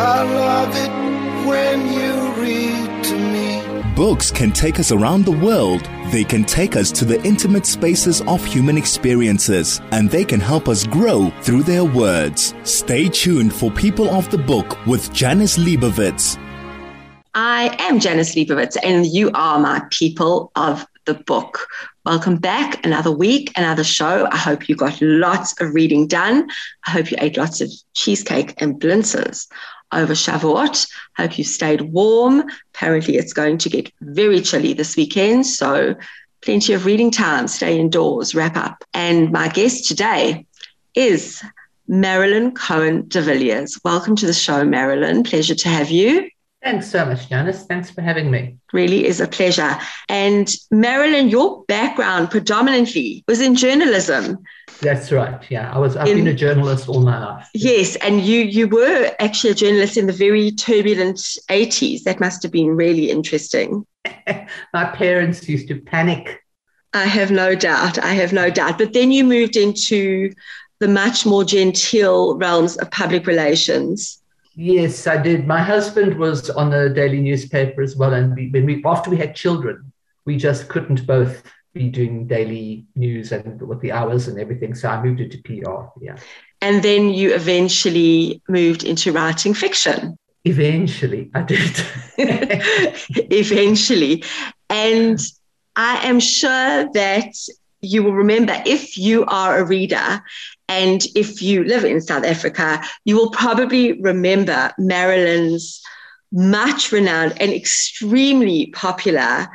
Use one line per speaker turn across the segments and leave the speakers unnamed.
I love it when you read to me.
Books can take us around the world. They can take us to the intimate spaces of human experiences, and they can help us grow through their words. Stay tuned for People of the Book with Janice Liebowitz.
I am Janice Liebowitz, and you are my People of the Book. Welcome back. Another week, another show. I hope you got lots of reading done. I hope you ate lots of cheesecake and blintzes over Shavuot. Hope you stayed warm. Apparently, it's going to get very chilly this weekend. So, plenty of reading time. Stay indoors, wrap up. And my guest today is Marilyn Cohen de Villiers. Welcome to the show, Marilyn. Pleasure to have you.
Thanks so much, Janice. Thanks for having me.
Really is a pleasure. And Marilyn, your background predominantly was in journalism.
That's right. Yeah, I was. I've in, been a journalist all my life.
Yes, and you you were actually a journalist in the very turbulent eighties. That must have been really interesting.
my parents used to panic.
I have no doubt. I have no doubt. But then you moved into the much more genteel realms of public relations.
Yes, I did. My husband was on the daily newspaper as well, and we, we after we had children, we just couldn't both be doing daily news and with the hours and everything. So I moved into PR. Yeah.
And then you eventually moved into writing fiction.
Eventually, I did.
eventually. And I am sure that you will remember if you are a reader and if you live in South Africa, you will probably remember Marilyn's much renowned and extremely popular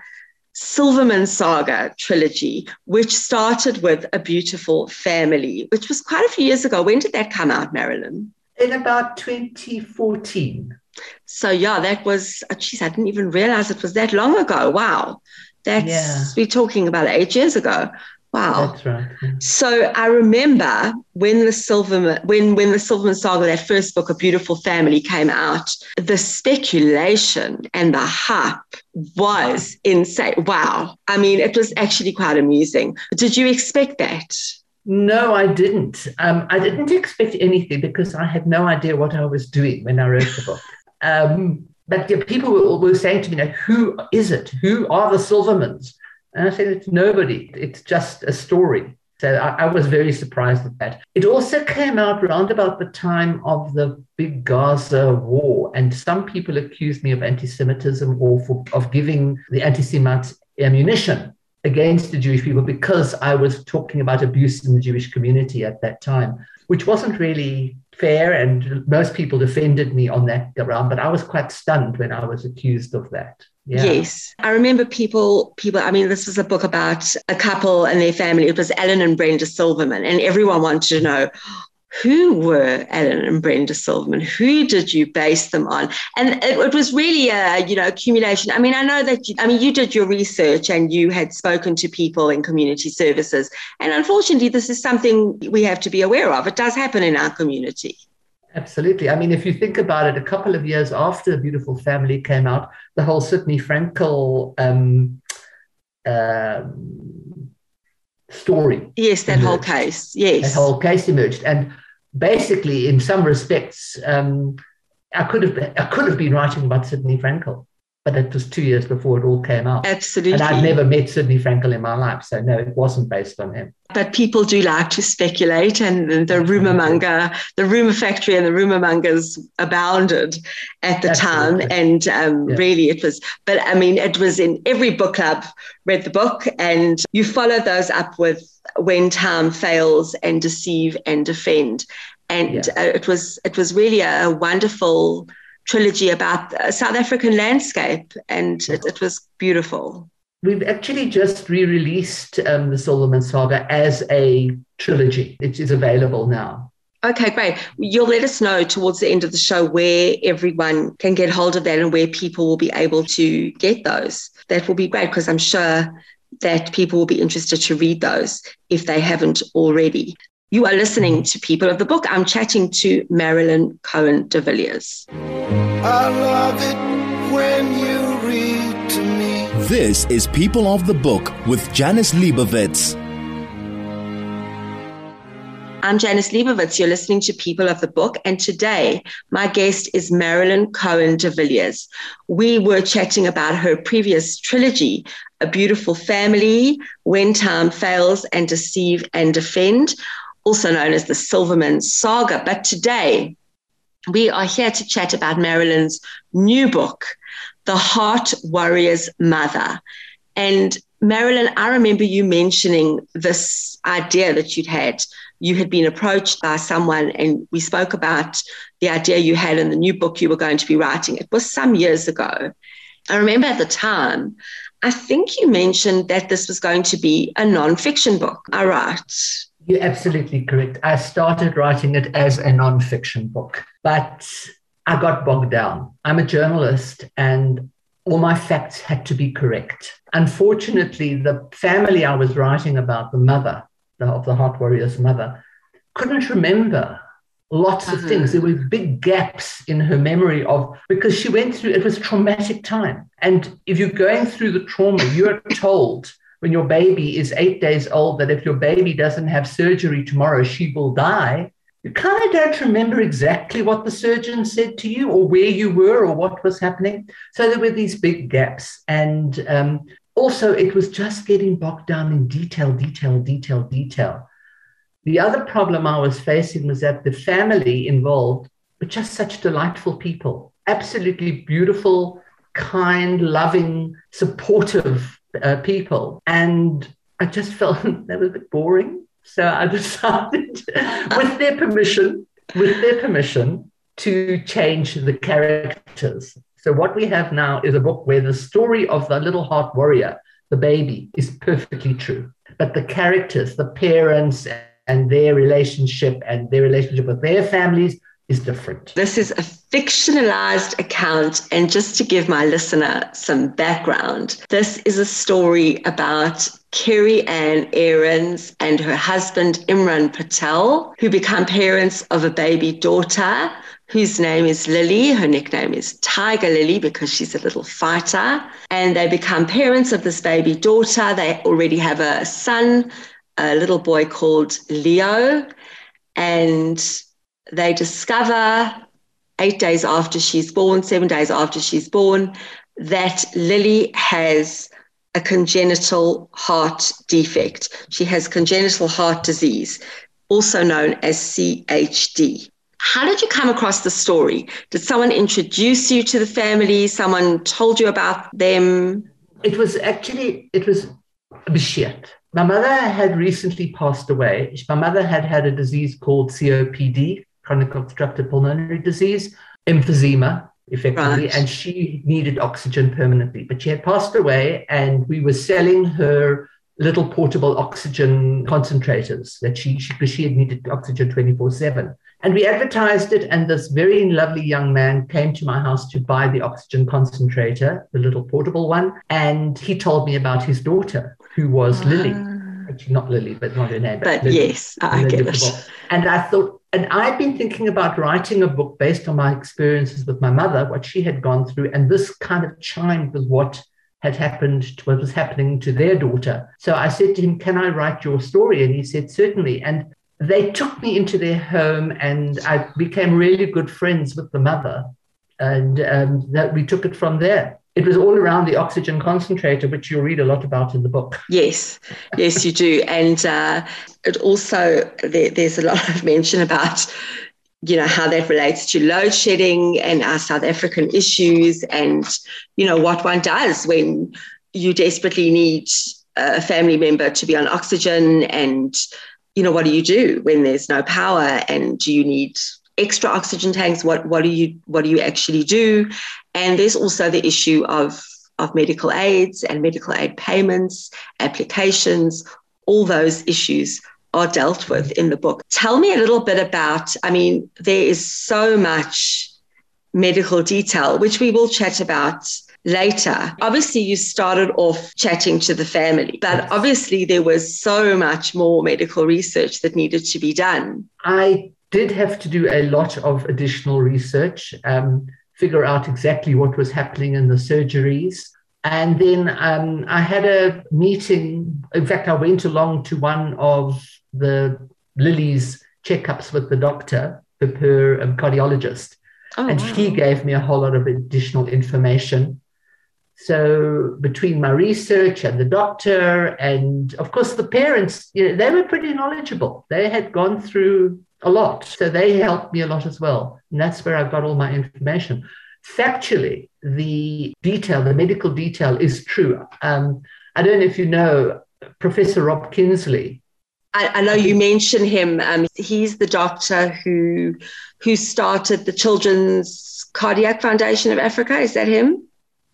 Silverman Saga trilogy, which started with A Beautiful Family, which was quite a few years ago. When did that come out, Marilyn?
In about 2014.
So, yeah, that was, oh, geez, I didn't even realize it was that long ago. Wow. That's, yeah. we're talking about eight years ago. Wow.
That's right.
So I remember when the Silverman when when the Silverman saga, that first book, A Beautiful Family, came out, the speculation and the hype was insane. Wow. I mean, it was actually quite amusing. Did you expect that?
No, I didn't. Um, I didn't expect anything because I had no idea what I was doing when I wrote the book. Um, but the people were, were saying to me, you know, who is it? Who are the Silvermans? And I said, it's nobody, it's just a story. So I, I, was very surprised at that. It also came out around about the time of the big Gaza war, and some people accused me of anti Semitism or for, of giving the anti Semites ammunition against the Jewish people because I was talking about abuse in the Jewish community at that time, which wasn't really fair. And most people defended me on that ground, but I was quite stunned when I was accused of that.
Yeah. Yes. I remember people, people, I mean, this was a book about a couple and their family. It was Alan and Brenda Silverman, and everyone wanted to know who were Alan and Brenda Silverman? Who did you base them on? And it, it was really a, you know, accumulation. I mean, I know that, you, I mean, you did your research and you had spoken to people in community services. And unfortunately, this is something we have to be aware of. It does happen in our community.
Absolutely. I mean, if you think about it, a couple of years after the Beautiful Family came out, the whole Sidney Frankel um, um, story.
Yes, that emerged. whole case. Yes.
That whole case emerged. And basically, in some respects, um, I could have been, I could have been writing about Sidney Frankel but it was two years before it all came out.
Absolutely.
And I've never met Sidney Frankel in my life, so no, it wasn't based on him.
But people do like to speculate, and the, rumor monger, the rumor factory, and the rumor mongers abounded at the Absolutely. time. And um, yeah. really, it was. But I mean, it was in every book club read the book, and you follow those up with when time fails and deceive and defend. And yeah. uh, it was it was really a, a wonderful trilogy about South African landscape, and it, it was beautiful.
We've actually just re released um, the Silverman Saga as a trilogy. It is available now.
Okay, great. You'll let us know towards the end of the show where everyone can get hold of that and where people will be able to get those. That will be great because I'm sure that people will be interested to read those if they haven't already. You are listening to People of the Book. I'm chatting to Marilyn Cohen de Villiers.
I love it when you read to me.
This is People of the Book with Janice Liebowitz.
I'm Janice Liebowitz. You're listening to People of the Book. And today, my guest is Marilyn Cohen de Villiers. We were chatting about her previous trilogy, A Beautiful Family, When Time Fails, and Deceive and Defend, also known as the Silverman Saga. But today, we are here to chat about Marilyn's new book, The Heart Warrior's Mother. And Marilyn, I remember you mentioning this idea that you'd had. You had been approached by someone, and we spoke about the idea you had in the new book you were going to be writing. It was some years ago. I remember at the time, I think you mentioned that this was going to be a nonfiction book. All right.
You're absolutely correct. I started writing it as a nonfiction book, but I got bogged down. I'm a journalist and all my facts had to be correct. Unfortunately, the family I was writing about, the mother the, of the Heart Warrior's mother, couldn't remember lots of things. There were big gaps in her memory of because she went through it was a traumatic time. And if you're going through the trauma, you're told when your baby is eight days old that if your baby doesn't have surgery tomorrow, she will die you kind of don't remember exactly what the surgeon said to you or where you were or what was happening. So there were these big gaps. And um, also, it was just getting bogged down in detail, detail, detail, detail. The other problem I was facing was that the family involved were just such delightful people, absolutely beautiful, kind, loving, supportive uh, people. And I just felt that was a bit boring. So I decided, with their permission, with their permission, to change the characters. So what we have now is a book where the story of the little heart warrior, the baby, is perfectly true. But the characters, the parents and their relationship and their relationship with their families is different.
This is a fictionalized account. And just to give my listener some background, this is a story about Kerry Ann Ahrens and her husband Imran Patel, who become parents of a baby daughter whose name is Lily. Her nickname is Tiger Lily because she's a little fighter. And they become parents of this baby daughter. They already have a son, a little boy called Leo. And they discover eight days after she's born, seven days after she's born, that Lily has a congenital heart defect. She has congenital heart disease, also known as CHD. How did you come across the story? Did someone introduce you to the family? Someone told you about them?
It was actually, it was bashert. My mother had recently passed away. My mother had had a disease called COPD, chronic obstructive pulmonary disease, emphysema, effectively, right. and she needed oxygen permanently. But she had passed away, and we were selling her little portable oxygen concentrators that she because she, she, had needed oxygen 24 7 and we advertised it and this very lovely young man came to my house to buy the oxygen concentrator the little portable one and he told me about his daughter who was uh, lily actually not lily but not her name
but,
but
yes i get it.
And i thought and I'd been thinking about writing a book based on my experiences with my mother, what she had gone through, and this kind of chimed with what had happened to what was happening to their daughter. So I said to him, Can I write your story? And he said, Certainly. And they took me into their home, and I became really good friends with the mother. And um, that we took it from there it was all around the oxygen concentrator, which you'll read a lot about in the book.
Yes, yes, you do. And uh, it also, there, there's a lot of mention about, you know, how that relates to load shedding and our South African issues and, you know, what one does when you desperately need a family member to be on oxygen and, you know, what do you do when there's no power and do you need extra oxygen tanks what what do you what do you actually do and there's also the issue of of medical aids and medical aid payments applications all those issues are dealt with in the book tell me a little bit about i mean there is so much medical detail which we will chat about later. Obviously, you started off chatting to the family, but obviously, there was so much more medical research that needed to be done.
I did have to do a lot of additional research, um, figure out exactly what was happening in the surgeries. And then um, I had a meeting. In fact, I went along to one of the Lily's checkups with the doctor, her um, cardiologist. Oh, and wow. she gave me a whole lot of additional information. So between my research and the doctor, and of course the parents, you know, they were pretty knowledgeable. They had gone through a lot, so they helped me a lot as well. And that's where I got all my information. Factually, the detail, the medical detail, is true. Um, I don't know if you know Professor Rob Kinsley.
I, I know you mentioned him. Um, he's the doctor who who started the Children's Cardiac Foundation of Africa. Is that him?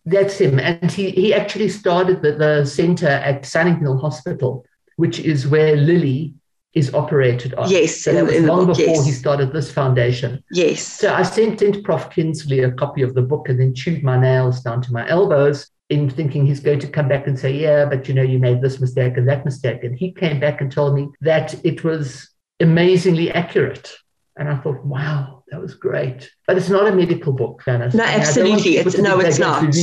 That's him. And he, he actually started the, the center at Sunninghill Hospital, which is where Lily is operated on.
Yes.
So that was long book, before yes. he started this foundation.
Yes.
So I sent in Prof. Kinsley a copy of the book and then chewed my nails down to my elbows in thinking he's going to come back and say, yeah, but you know, you made this mistake and that mistake. And he came back and told me that it was amazingly accurate. And I thought, wow, that was great. But it's not a medical book, Janice.
No, absolutely. It's no, it's not.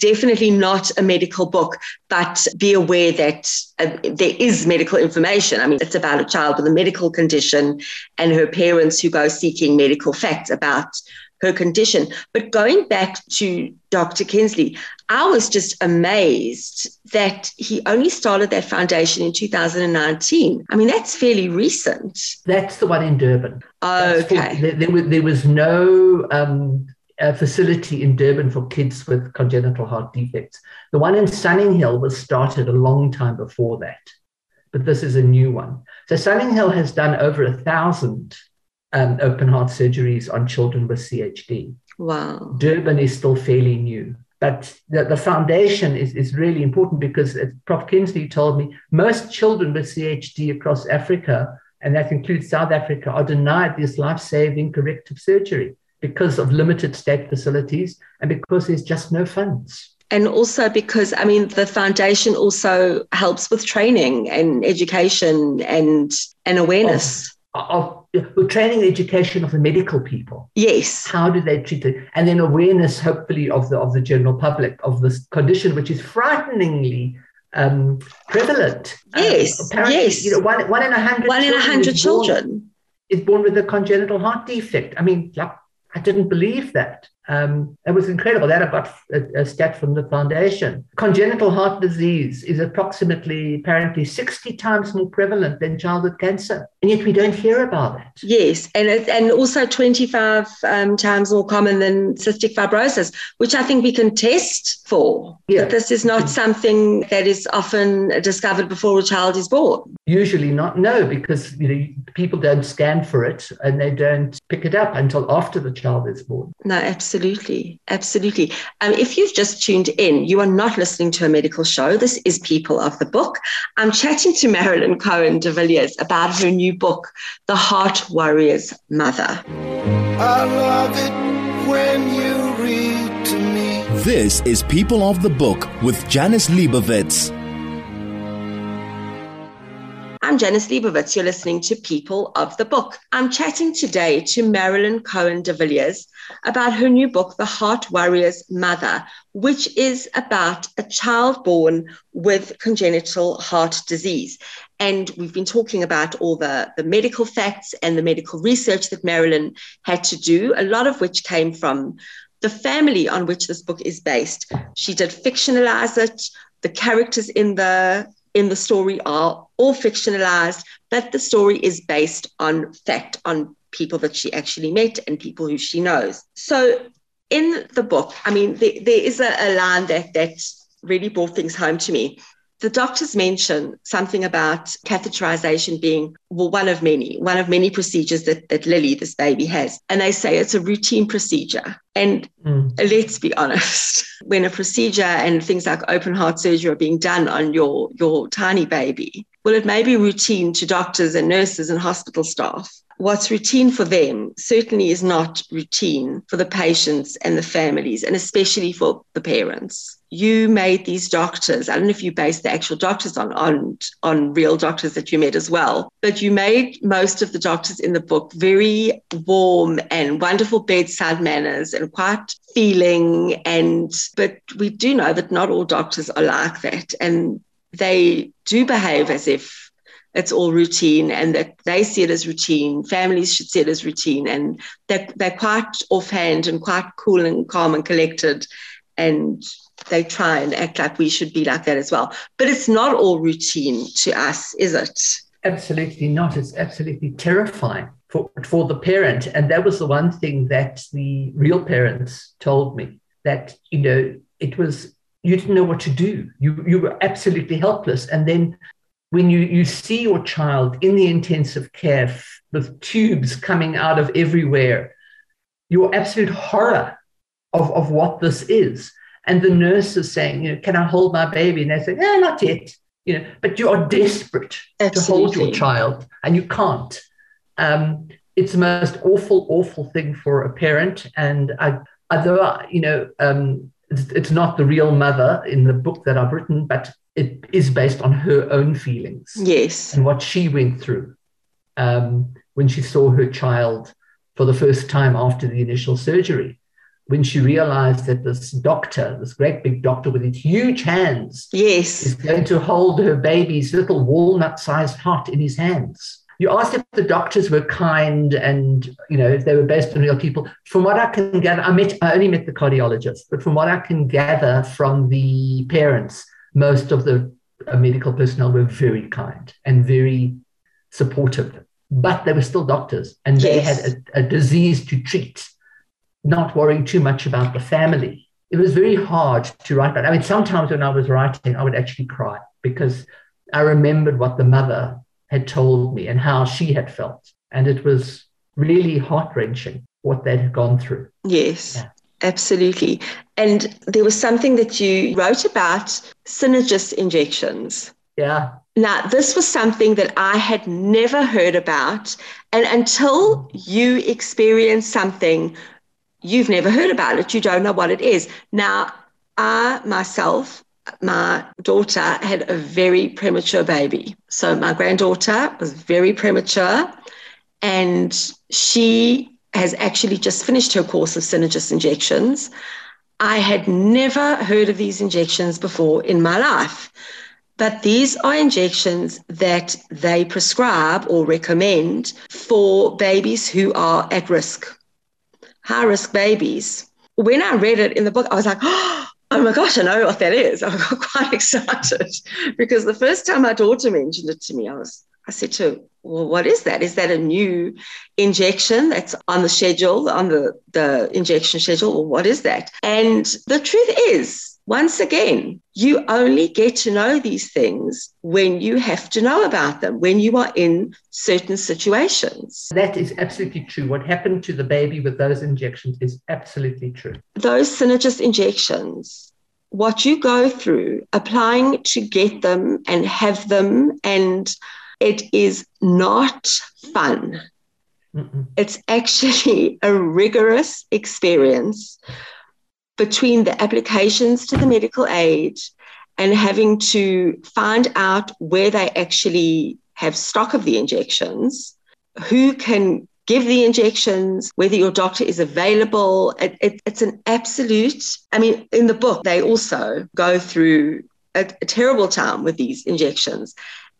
Definitely not a medical book. But be aware that uh, there is medical information. I mean, it's about a child with a medical condition and her parents who go seeking medical facts about her condition. But going back to Dr. Kinsley, I was just amazed that he only started that foundation in 2019. I mean, that's fairly recent.
That's the one in Durban.
okay.
For, there, there, was, there was no um, facility in Durban for kids with congenital heart defects. The one in Sunninghill was started a long time before that, but this is a new one. So Sunninghill has done over a thousand um, open heart surgeries on children with CHD.
Wow.
Durban is still fairly new. But the, the foundation is, is really important because, as Prof. Kinsley told me, most children with CHD across Africa, and that includes South Africa, are denied this life saving corrective surgery because of limited state facilities and because there's just no funds
and also because I mean the foundation also helps with training and education and and awareness
of, of training the education of the medical people.
Yes.
How do they treat it? And then awareness, hopefully, of the of the general public of this condition, which is frighteningly um, prevalent.
Um, yes.
Um, apparently,
yes.
You know, one, one in a hundred.
One in a hundred children.
Born, is born with a congenital heart defect. I mean, like, I didn't believe that. Um, it was incredible. That I got a, a, stat from the foundation. Congenital heart disease is approximately, apparently, 60 times more prevalent than childhood cancer. And yet we don't hear about it.
Yes. And, it, and also 25 um, times more common than cystic fibrosis, which I think we can test for. Yeah. But this is not something that is often discovered before a child is born.
Usually not, no, because you know people don't scan for it and they don't pick it up until after the child is born.
No, absolutely. Absolutely. Absolutely. Um, if you've just tuned in, you are not listening to a medical show. This is People of the Book. I'm chatting to Marilyn Cohen de Villiers about her new book, The Heart Warrior's Mother.
I love it when you read to me.
This is People of the Book with Janice Liebowitz.
I'm Janice Liebowitz. You're listening to People of the Book. I'm chatting today to Marilyn Cohen de Villiers about her new book, The Heart Warrior's Mother, which is about a child born with congenital heart disease. And we've been talking about all the, the medical facts and the medical research that Marilyn had to do, a lot of which came from the family on which this book is based. She did fictionalize it. The characters in the in the story are all fictionalized, but the story is based on fact, on people that she actually met and people who she knows. So in the book, I mean, there, there is a, a line that that really brought things home to me. The doctors mention something about catheterization being well, one of many, one of many procedures that, that Lily, this baby, has. And they say it's a routine procedure. And mm. let's be honest, when a procedure and things like open heart surgery are being done on your, your tiny baby, well, it may be routine to doctors and nurses and hospital staff what's routine for them certainly is not routine for the patients and the families, and especially for the parents. You made these doctors, I don't know if you based the actual doctors on, on, on real doctors that you met as well, but you made most of the doctors in the book very warm and wonderful bedside manners and quite feeling. And, but we do know that not all doctors are like that. And they do behave as if it's all routine and that they see it as routine. Families should see it as routine. And they're, they're quite offhand and quite cool and calm and collected. And they try and act like we should be like that as well. But it's not all routine to us, is it?
Absolutely not. It's absolutely terrifying for, for the parent. And that was the one thing that the real parents told me that, you know, it was, you didn't know what to do. You, you were absolutely helpless. And then when you, you see your child in the intensive care with tubes coming out of everywhere, your absolute horror of, of what this is. And the nurse is saying, you know, can I hold my baby? And they say, eh, not yet. You know, but you are desperate Absolutely. to hold your child and you can't. Um, it's the most awful, awful thing for a parent. And I, although, you know, um, it's, it's not the real mother in the book that I've written, but it is based on her own feelings.
Yes.
And what she went through um, when she saw her child for the first time after the initial surgery when she realized that this doctor, this great big doctor with his huge hands,
yes,
is going to hold her baby's little walnut-sized heart in his hands. You asked if the doctors were kind and you know if they were based on real people. From what I can gather, I met I only met the cardiologist, but from what I can gather from the parents, most of the uh, medical personnel were very kind and very supportive. But they were still doctors, and yes. they had a, a disease to treat not worrying too much about the family. It was very hard to write about. I mean, sometimes when I was writing, I would actually cry because I remembered what the mother had told me and how she had felt. And it was really heart wrenching what they had gone through.
Yes. Yeah. Absolutely. And there was something that you wrote about Synagis injections.
Yeah.
Now, this was something that I had never heard about. And until you experienced something you've never heard about it. You don't know what it is. Now, I myself, my daughter had a very premature baby. So my granddaughter was very premature and she has actually just finished her course of Synagis injections. I had never heard of these injections before in my life. But these are injections that they prescribe or recommend for babies who are at risk high risk babies. When I read it in the book, I was like, oh my gosh, I know what that is. I got quite excited because the first time my daughter mentioned it to me, I was, I said to her, well, what is that? Is that a new injection that's on the schedule, on the, the injection schedule? What is that? And the truth is, once again, you only get to know these things when you have to know about them, when you are in certain situations.
That is absolutely true. What happened to the baby with those injections is absolutely true.
Those Synagis injections, what you go through applying to get them and have them, and it is not fun. Mm-mm. It's actually a rigorous experience between the applications to the medical aid and having to find out where they actually have stock of the injections, who can give the injections, whether your doctor is available. It, it, it's an absolute, I mean, in the book, they also go through a, a terrible time with these injections.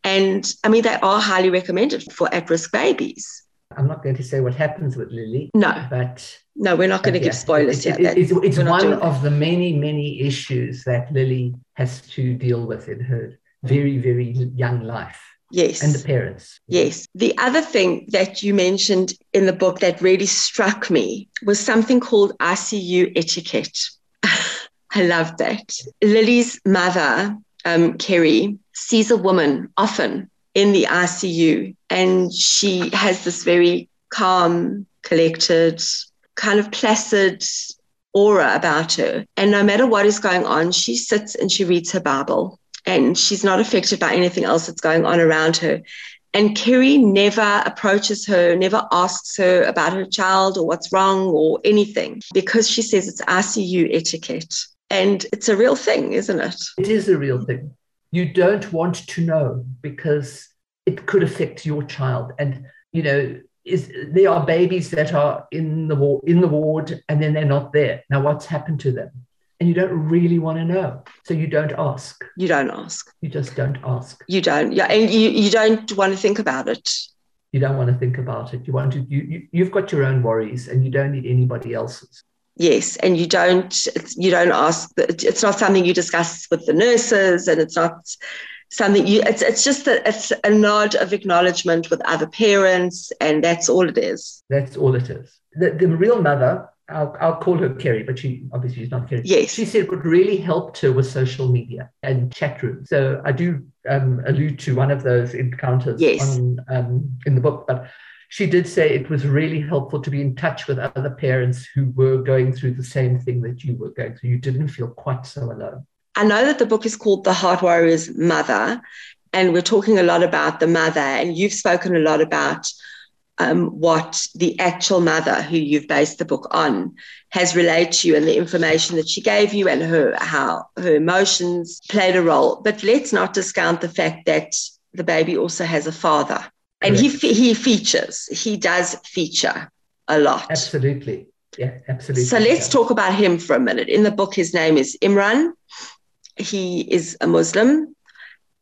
And I mean, they are highly recommended for at risk babies.
I'm not going to say what happens with Lily.
No.
But
no, we're not going to give spoilers
it,
yet.
It, it's, it's one of the many, many issues that Lily has to deal with in her very, very young life.
Yes.
And the parents.
Yes. The other thing that you mentioned in the book that really struck me was something called ICU etiquette. I love that. Lily's mother, um, Kerry, sees a woman often in the ICU and she has this very calm, collected, kind of placid aura about her. And no matter what is going on, she sits and she reads her Bible and she's not affected by anything else that's going on around her. And Kerry never approaches her, never asks her about her child or what's wrong or anything because she says it's ICU etiquette. And it's a real thing, isn't it?
It is a real thing. You don't want to know because it could affect your child. And, you know, is there are babies that are in the ward, in the ward and then they're not there. Now, what's happened to them? and you don't really want to know. So you don't ask.
You don't ask.
You just don't ask.
You don't. Yeah, and you, you don't want to think about it.
You don't want to think about it. You want to. You, you you've got your own worries, and you don't need anybody else's.
Yes, and you don't. You don't ask. It's not something you discuss with the nurses, and it's not something you. It's it's just a, it's a nod of acknowledgement with other parents, and that's all it is.
That's all it is. The, the real mother I'll, I'll call her Kerry, but she obviously is not Kerry.
Yes.
She said what really helped her was social media and chat rooms. So I do um, allude to one of those encounters
yes.
on, um, in the book, but she did say it was really helpful to be in touch with other parents who were going through the same thing that you were going through. You didn't feel quite so alone.
I know that the book is called The Heart Warrior's Mother, and we're talking a lot about the mother, and you've spoken a lot about um, what the actual mother who you've based the book on has relayed to you and the information that she gave you and her how her emotions played a role. But let's not discount the fact that the baby also has a father, and he he features. He does feature a lot.
Absolutely. Yeah, absolutely.
So let's
yeah.
talk about him for a minute. In the book, his name is Imran. He is a Muslim.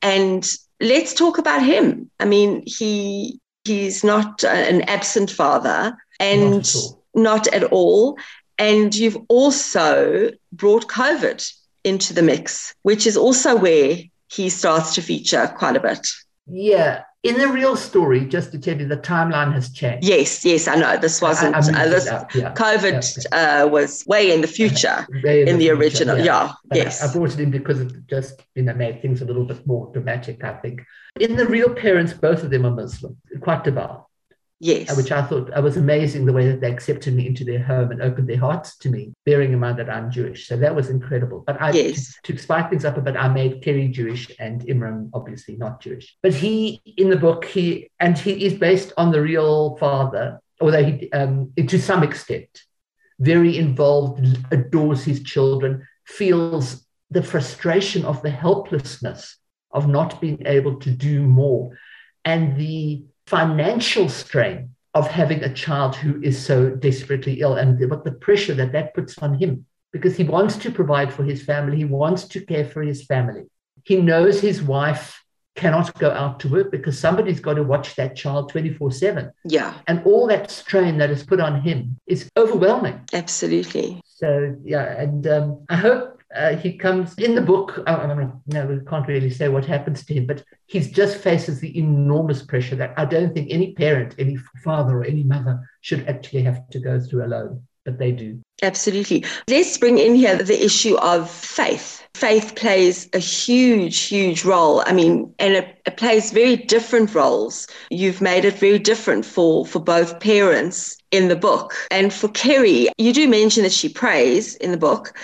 And let's talk about him. I mean, he He's not an absent father and not at, not at all. And you've also brought COVID into the mix, which is also where he starts to feature quite a bit.
Yeah. In the real story, just to tell you, the timeline has changed.
Yes, yes, I know. This wasn't, I, I uh, this, yeah. COVID yeah. Uh, was way in the future way in, in, the, the original. Future, yeah, yeah yes.
I, I brought it in because it just, you know, made things a little bit more dramatic, I think. In the real parents, both of them are Muslim, quite devout.
Yes.
Which I thought I was amazing the way that they accepted me into their home and opened their hearts to me, bearing in mind that I'm Jewish. So that was incredible. But I, yes. to, to spice things up a bit, I made Kerry Jewish and Imran obviously not Jewish. But he, in the book, he, and he is based on the real father, although he, um, to some extent, very involved, adores his children, feels the frustration of the helplessness of not being able to do more and the financial strain of having a child who is so desperately ill and what the pressure that that puts on him. Because he wants to provide for his family he wants to care for his family. He knows his wife cannot go out to work because somebody's got to watch that child 24 7
yeah.
And all that strain that is put on him is overwhelming.
Absolutely.
So yeah and um, i hope uh, he comes in the book. I, mean, no, we can't really say what happens to him, but he just faces the enormous pressure that I don't think any parent, any father, or any mother should actually have to go through alone, but they do.
Absolutely. Let's bring in here the issue of faith. Faith plays a huge, huge role. I mean, and it, it plays very different roles. You've made it very different for, for both parents in the book. And for Kerry, you do mention that she prays in the book,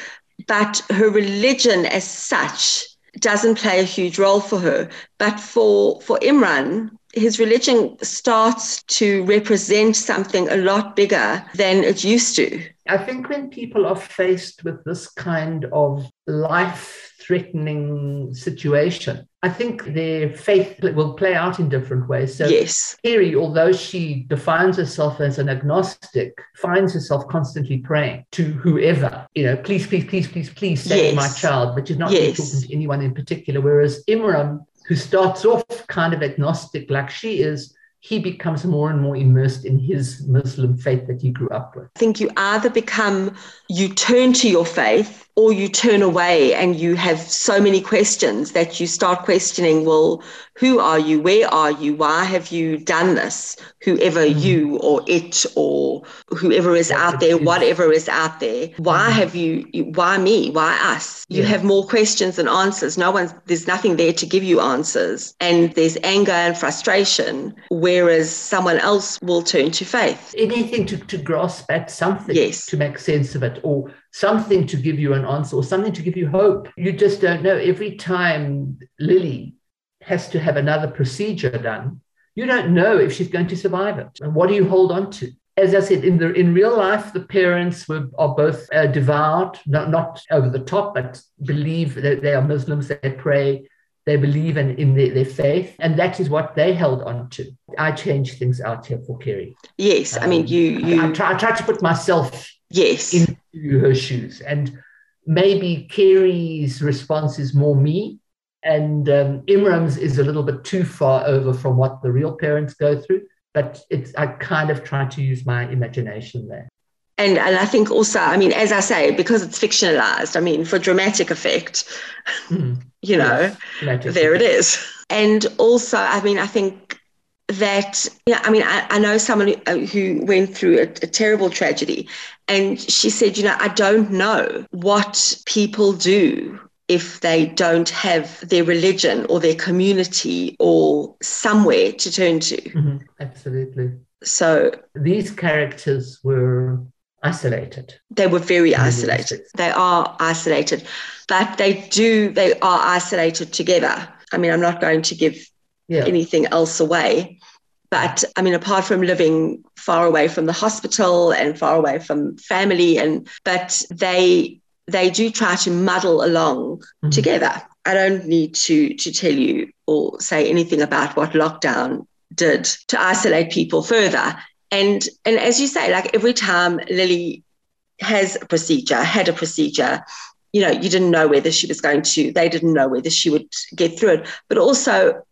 but her religion as such doesn't play a huge role for her. But for, for Imran, his religion starts to represent something a lot bigger than it used to.
I think when people are faced with this kind of life threatening situation, I think their faith will play out in different ways. So,
yes.
Kerry, although she defines herself as an agnostic, finds herself constantly praying to whoever, you know, please, please, please, please, please save yes. my child, but she's not yes. talking to anyone in particular. Whereas Imran, who starts off kind of agnostic like she is, he becomes more and more immersed in his Muslim faith that he grew up with.
I think you either become, you turn to your faith or you turn away and you have so many questions that you start questioning well who are you? Where are you? Why have you done this? Whoever mm. you or it or whoever is out there whatever is out there why mm. have you why me? Why us? You yeah. have more questions than answers. No one there's nothing there to give you answers. And there's anger and frustration whereas someone else will turn to faith.
Anything to, to grasp at something
yes.
to make sense of it or something to give you an answer or something to give you hope. You just don't know. Every time Lily has to have another procedure done, you don't know if she's going to survive it. And what do you hold on to? As I said, in the in real life, the parents were, are both uh, devout, not, not over the top, but believe that they are Muslims. They pray, they believe in, in their, their, faith, and that is what they held on to. I changed things out here for Kerry.
Yes, um, I mean, you. you...
I, I, try, I try to put myself
yes
into her shoes and maybe kerry's response is more me, and um, Imran's is a little bit too far over from what the real parents go through. But it's I kind of try to use my imagination there.
And, and I think also, I mean, as I say, because it's fictionalized, I mean, for dramatic effect, mm. you know, yes, there it is. And also, I mean, I think that you know, I mean I, I know someone who, uh, who went through a, a, terrible tragedy and she said you know I don't know what people do if they don't have their religion or their community or somewhere to turn to
mm-hmm. absolutely
so
these characters were isolated
they were very isolated they are isolated but they do they are isolated together i mean i'm not going to give yeah. anything else away. But I mean, apart from living far away from the hospital and far away from family, and but they they do try to muddle along mm-hmm. together. I don't need to to tell you or say anything about what lockdown did to isolate people further. And and as you say, like every time Lily has a procedure, had a procedure, you know, you didn't know whether she was going to, they didn't know whether she would get through it. But also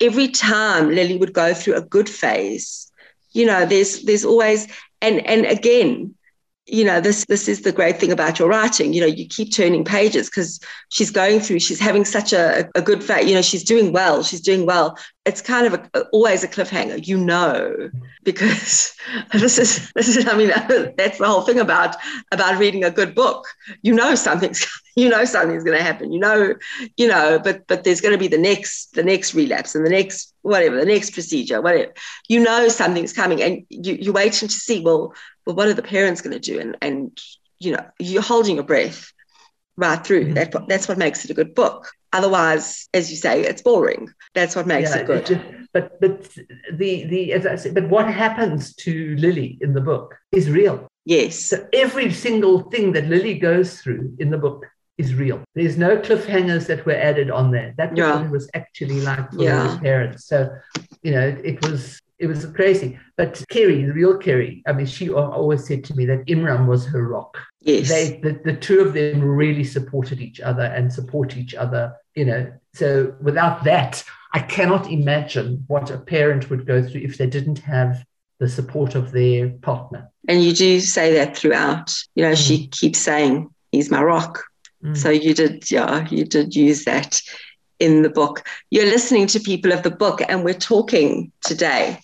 every time Lily would go through a good phase, you know, there's there's always and and again, you know, this this is the great thing about your writing. You know, you keep turning pages because she's going through, she's having such a, a good phase, you know, she's doing well, she's doing well. It's kind of a, always a cliffhanger, you know, because this is this is, I mean, that's the whole thing about about reading a good book. You know something's you know something's going to happen. You know, you know, but but there's going to be the next the next relapse and the next whatever the next procedure, whatever. You know something's coming, and you you're waiting to see. Well, well, what are the parents going to do? And and you know, you're holding your breath right through. Mm-hmm. That that's what makes it a good book. Otherwise, as you say, it's boring. That's what makes yeah, it good. It,
but but the the as I said, but what happens to Lily in the book is real.
Yes.
So every single thing that Lily goes through in the book is real. There's no cliffhangers that were added on there. That yeah. was actually like for yeah. his parents. So, you know, it, it was it was crazy. But Kerry, the real Kerry, I mean, she always said to me that Imran was her rock.
Yes.
They, the, the two of them really supported each other and support each other, you know. So without that, I cannot imagine what a parent would go through if they didn't have the support of their partner.
And you do say that throughout. You know, mm. she keeps saying, he's my rock. Mm. So you did, yeah, you did use that in the book. You're listening to People of the Book, and we're talking today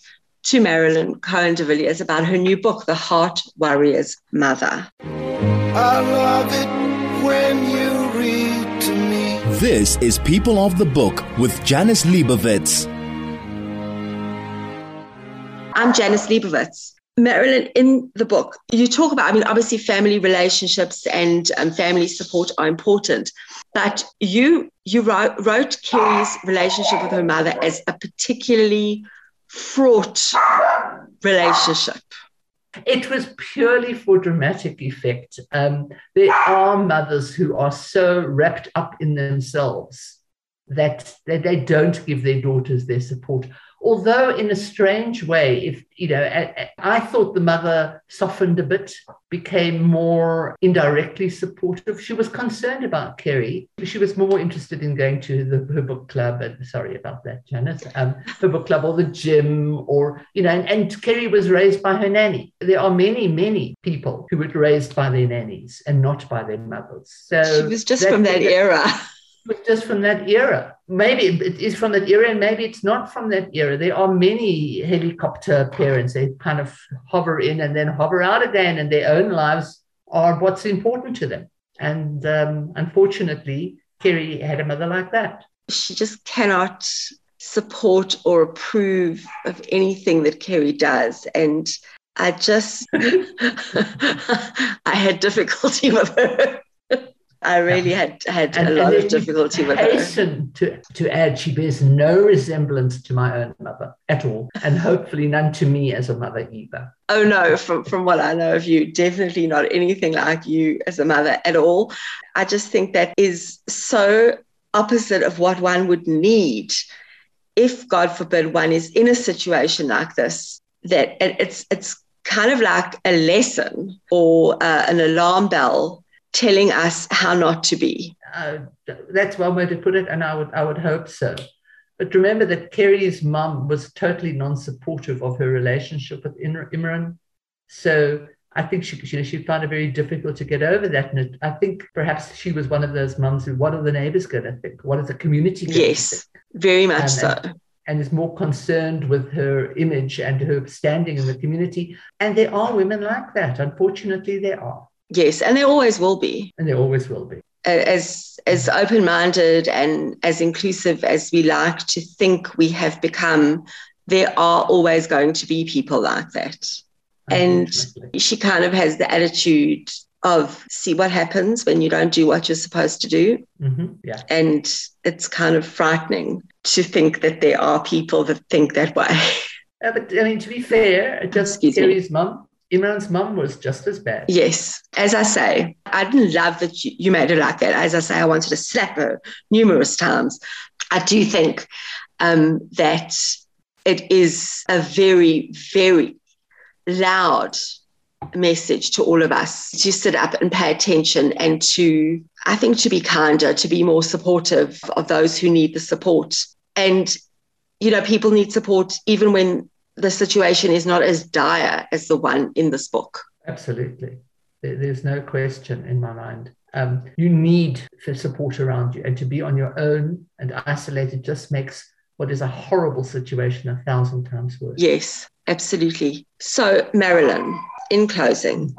to Marilyn Cohen de Villiers about her new book, The Heart Warrior's Mother.
I love it when you read to me.
This is People of the Book with Janice Liebowitz.
I'm Janice Liebowitz. Marilyn, in the book, you talk about, I mean, obviously family relationships and um, family support are important, but you you wrote, wrote Kerry's relationship with her mother as a particularly fraught relationship.
It was purely for dramatic effect. Um, there are mothers who are so wrapped up in themselves that they, they don't give their daughters their support although in a strange way, if you know, I, I, thought the mother softened a bit, became more indirectly supportive. She was concerned about kerry She was more interested in going to the, her book club. And sorry about that, Janice. Um, her book club or the gym, or you know, and, and Kerry was raised by her nanny. There are many, many people who were raised by their nannies and not by their mothers. So
she was just that, from that era
was just from that era. Maybe it is from that era, and maybe it's not from that era. There are many helicopter parents. They kind of hover in and then hover out again, and their own lives are what's important to them. And um, unfortunately, kerry had a mother like that.
She just cannot support or approve of anything that kerry does. And I just, I had difficulty with her. I really had had and, a lot of difficulty with
hasten her. To, to add, she bears no resemblance to my own mother at all, and hopefully none to me as a mother either.
Oh no, from, from what I know of you, definitely not anything like you as a mother at all. I just think that is so opposite of what one would need if, God forbid, one is in a situation like this, that it's it's kind of like a lesson or uh, an alarm bell telling us how not to be.
Uh, that's one way to put it, and I would I would hope so. But remember that Kerry's mum was totally non-supportive of her relationship with Imran. So I think she, you know, she found it very difficult to get over that. And it, I think perhaps she was one of those mums who, what are the neighbors going to think? What is the community going
yes, very much
um,
so.
And, and is more concerned with her image and her standing in the community. And there are women like that. Unfortunately, there are.
Yes, and there always will be.
And there always will be.
As as open minded and as inclusive as we like to think we have become, there are always going to be people like that. And she kind of has the attitude of see what happens when you don't do what you're supposed to do.
Mm-hmm. Yeah.
And it's kind of frightening to think that there are people that think that way.
Yeah, but I mean, to be fair, just Kerry's mum, Imran's mum was just as bad.
Yes. As I say, I didn't love that you, made it like that. As I say, I wanted to slap her numerous times. I do think um, that it is a very, very loud message to all of us to sit up and pay attention and to, I think, to be kinder, to be more supportive of those who need the support. And, you know, people need support even when the situation is not as dire as the one in this book.
Absolutely. There's no question in my mind. Um, you need support around you, and to be on your own and isolated just makes what is a horrible situation a thousand times worse.
Yes, absolutely. So, Marilyn, in closing,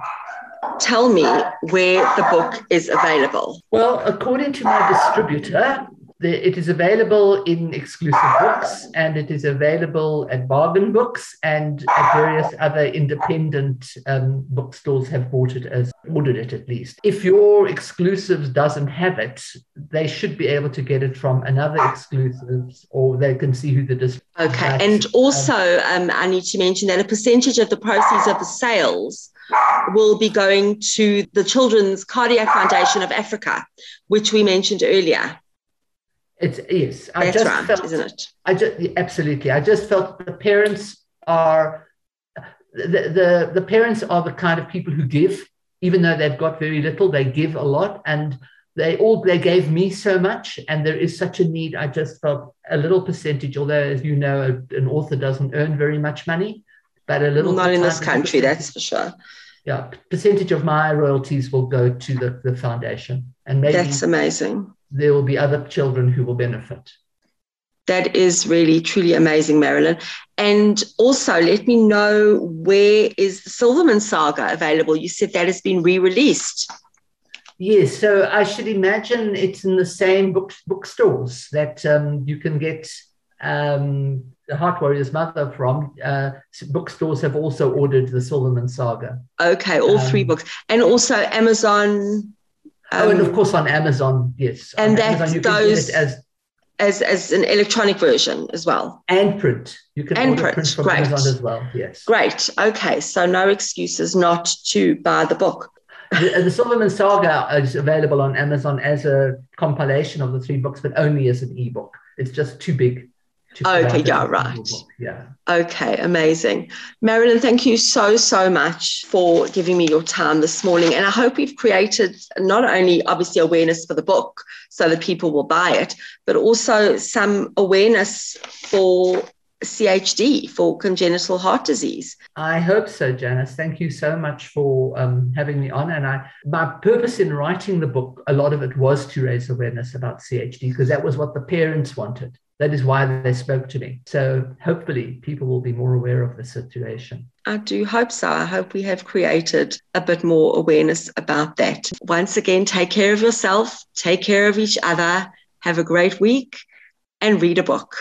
tell me where the book is available.
Well, according to my distributor, the, it is available in exclusive books and it is available at bargain books and at various other independent um, bookstores have bought it as ordered it at least if your exclusives doesn't have it they should be able to get it from another exclusives or they can see who the distributor
okay and also um, i need to mention that a percentage of the proceeds of the sales will be going to the Children's Cardiac Foundation of Africa, which we mentioned earlier.
It's yes.
I That's just right, felt, isn't it?
I just absolutely. I just felt the parents are the, the the parents are the kind of people who give, even though they've got very little, they give a lot, and they all they gave me so much, and there is such a need. I just felt a little percentage, although as you know, an author doesn't earn very much money, but a little.
Not in this country, that's for sure.
Yeah, percentage of my royalties will go to the, the foundation, and maybe
that's amazing
there will be other children who will benefit.
That is really truly amazing, Marilyn. And also, let me know where is the Silverman Saga available? You said that has been re-released.
Yes, so I should imagine it's in the same book bookstores that um, you can get um, the Heart Warrior's Mother from. Uh, bookstores have also ordered the Silverman Saga.
Okay, all um, three books, and also Amazon.
Oh, and of um, course on Amazon, yes.
And on that's those as as as an electronic version as well.
And print. You can and print. print from Great. Amazon as well. Yes.
Great. Okay. So no excuses not to buy the book.
the, the Silverman Saga is available on Amazon as a compilation of the three books, but only as an ebook. It's just too big
Okay, yeah, right.
Yeah.
Okay, amazing. Marilyn, thank you so, so much for giving me your time this morning. And I hope we've created not only obviously awareness for the book so that people will buy it, but also some awareness for CHD, for congenital heart disease.
I hope so, Janice. Thank you so much for um, having me on. And I, my purpose in writing the book, a lot of it was to raise awareness about CHD because that was what the parents wanted that is why they spoke to me. So hopefully people will be more aware of the situation.
I do hope so. I hope we have created a bit more awareness about that. Once again, take care of yourself, take care of each other, have a great week, and read a book.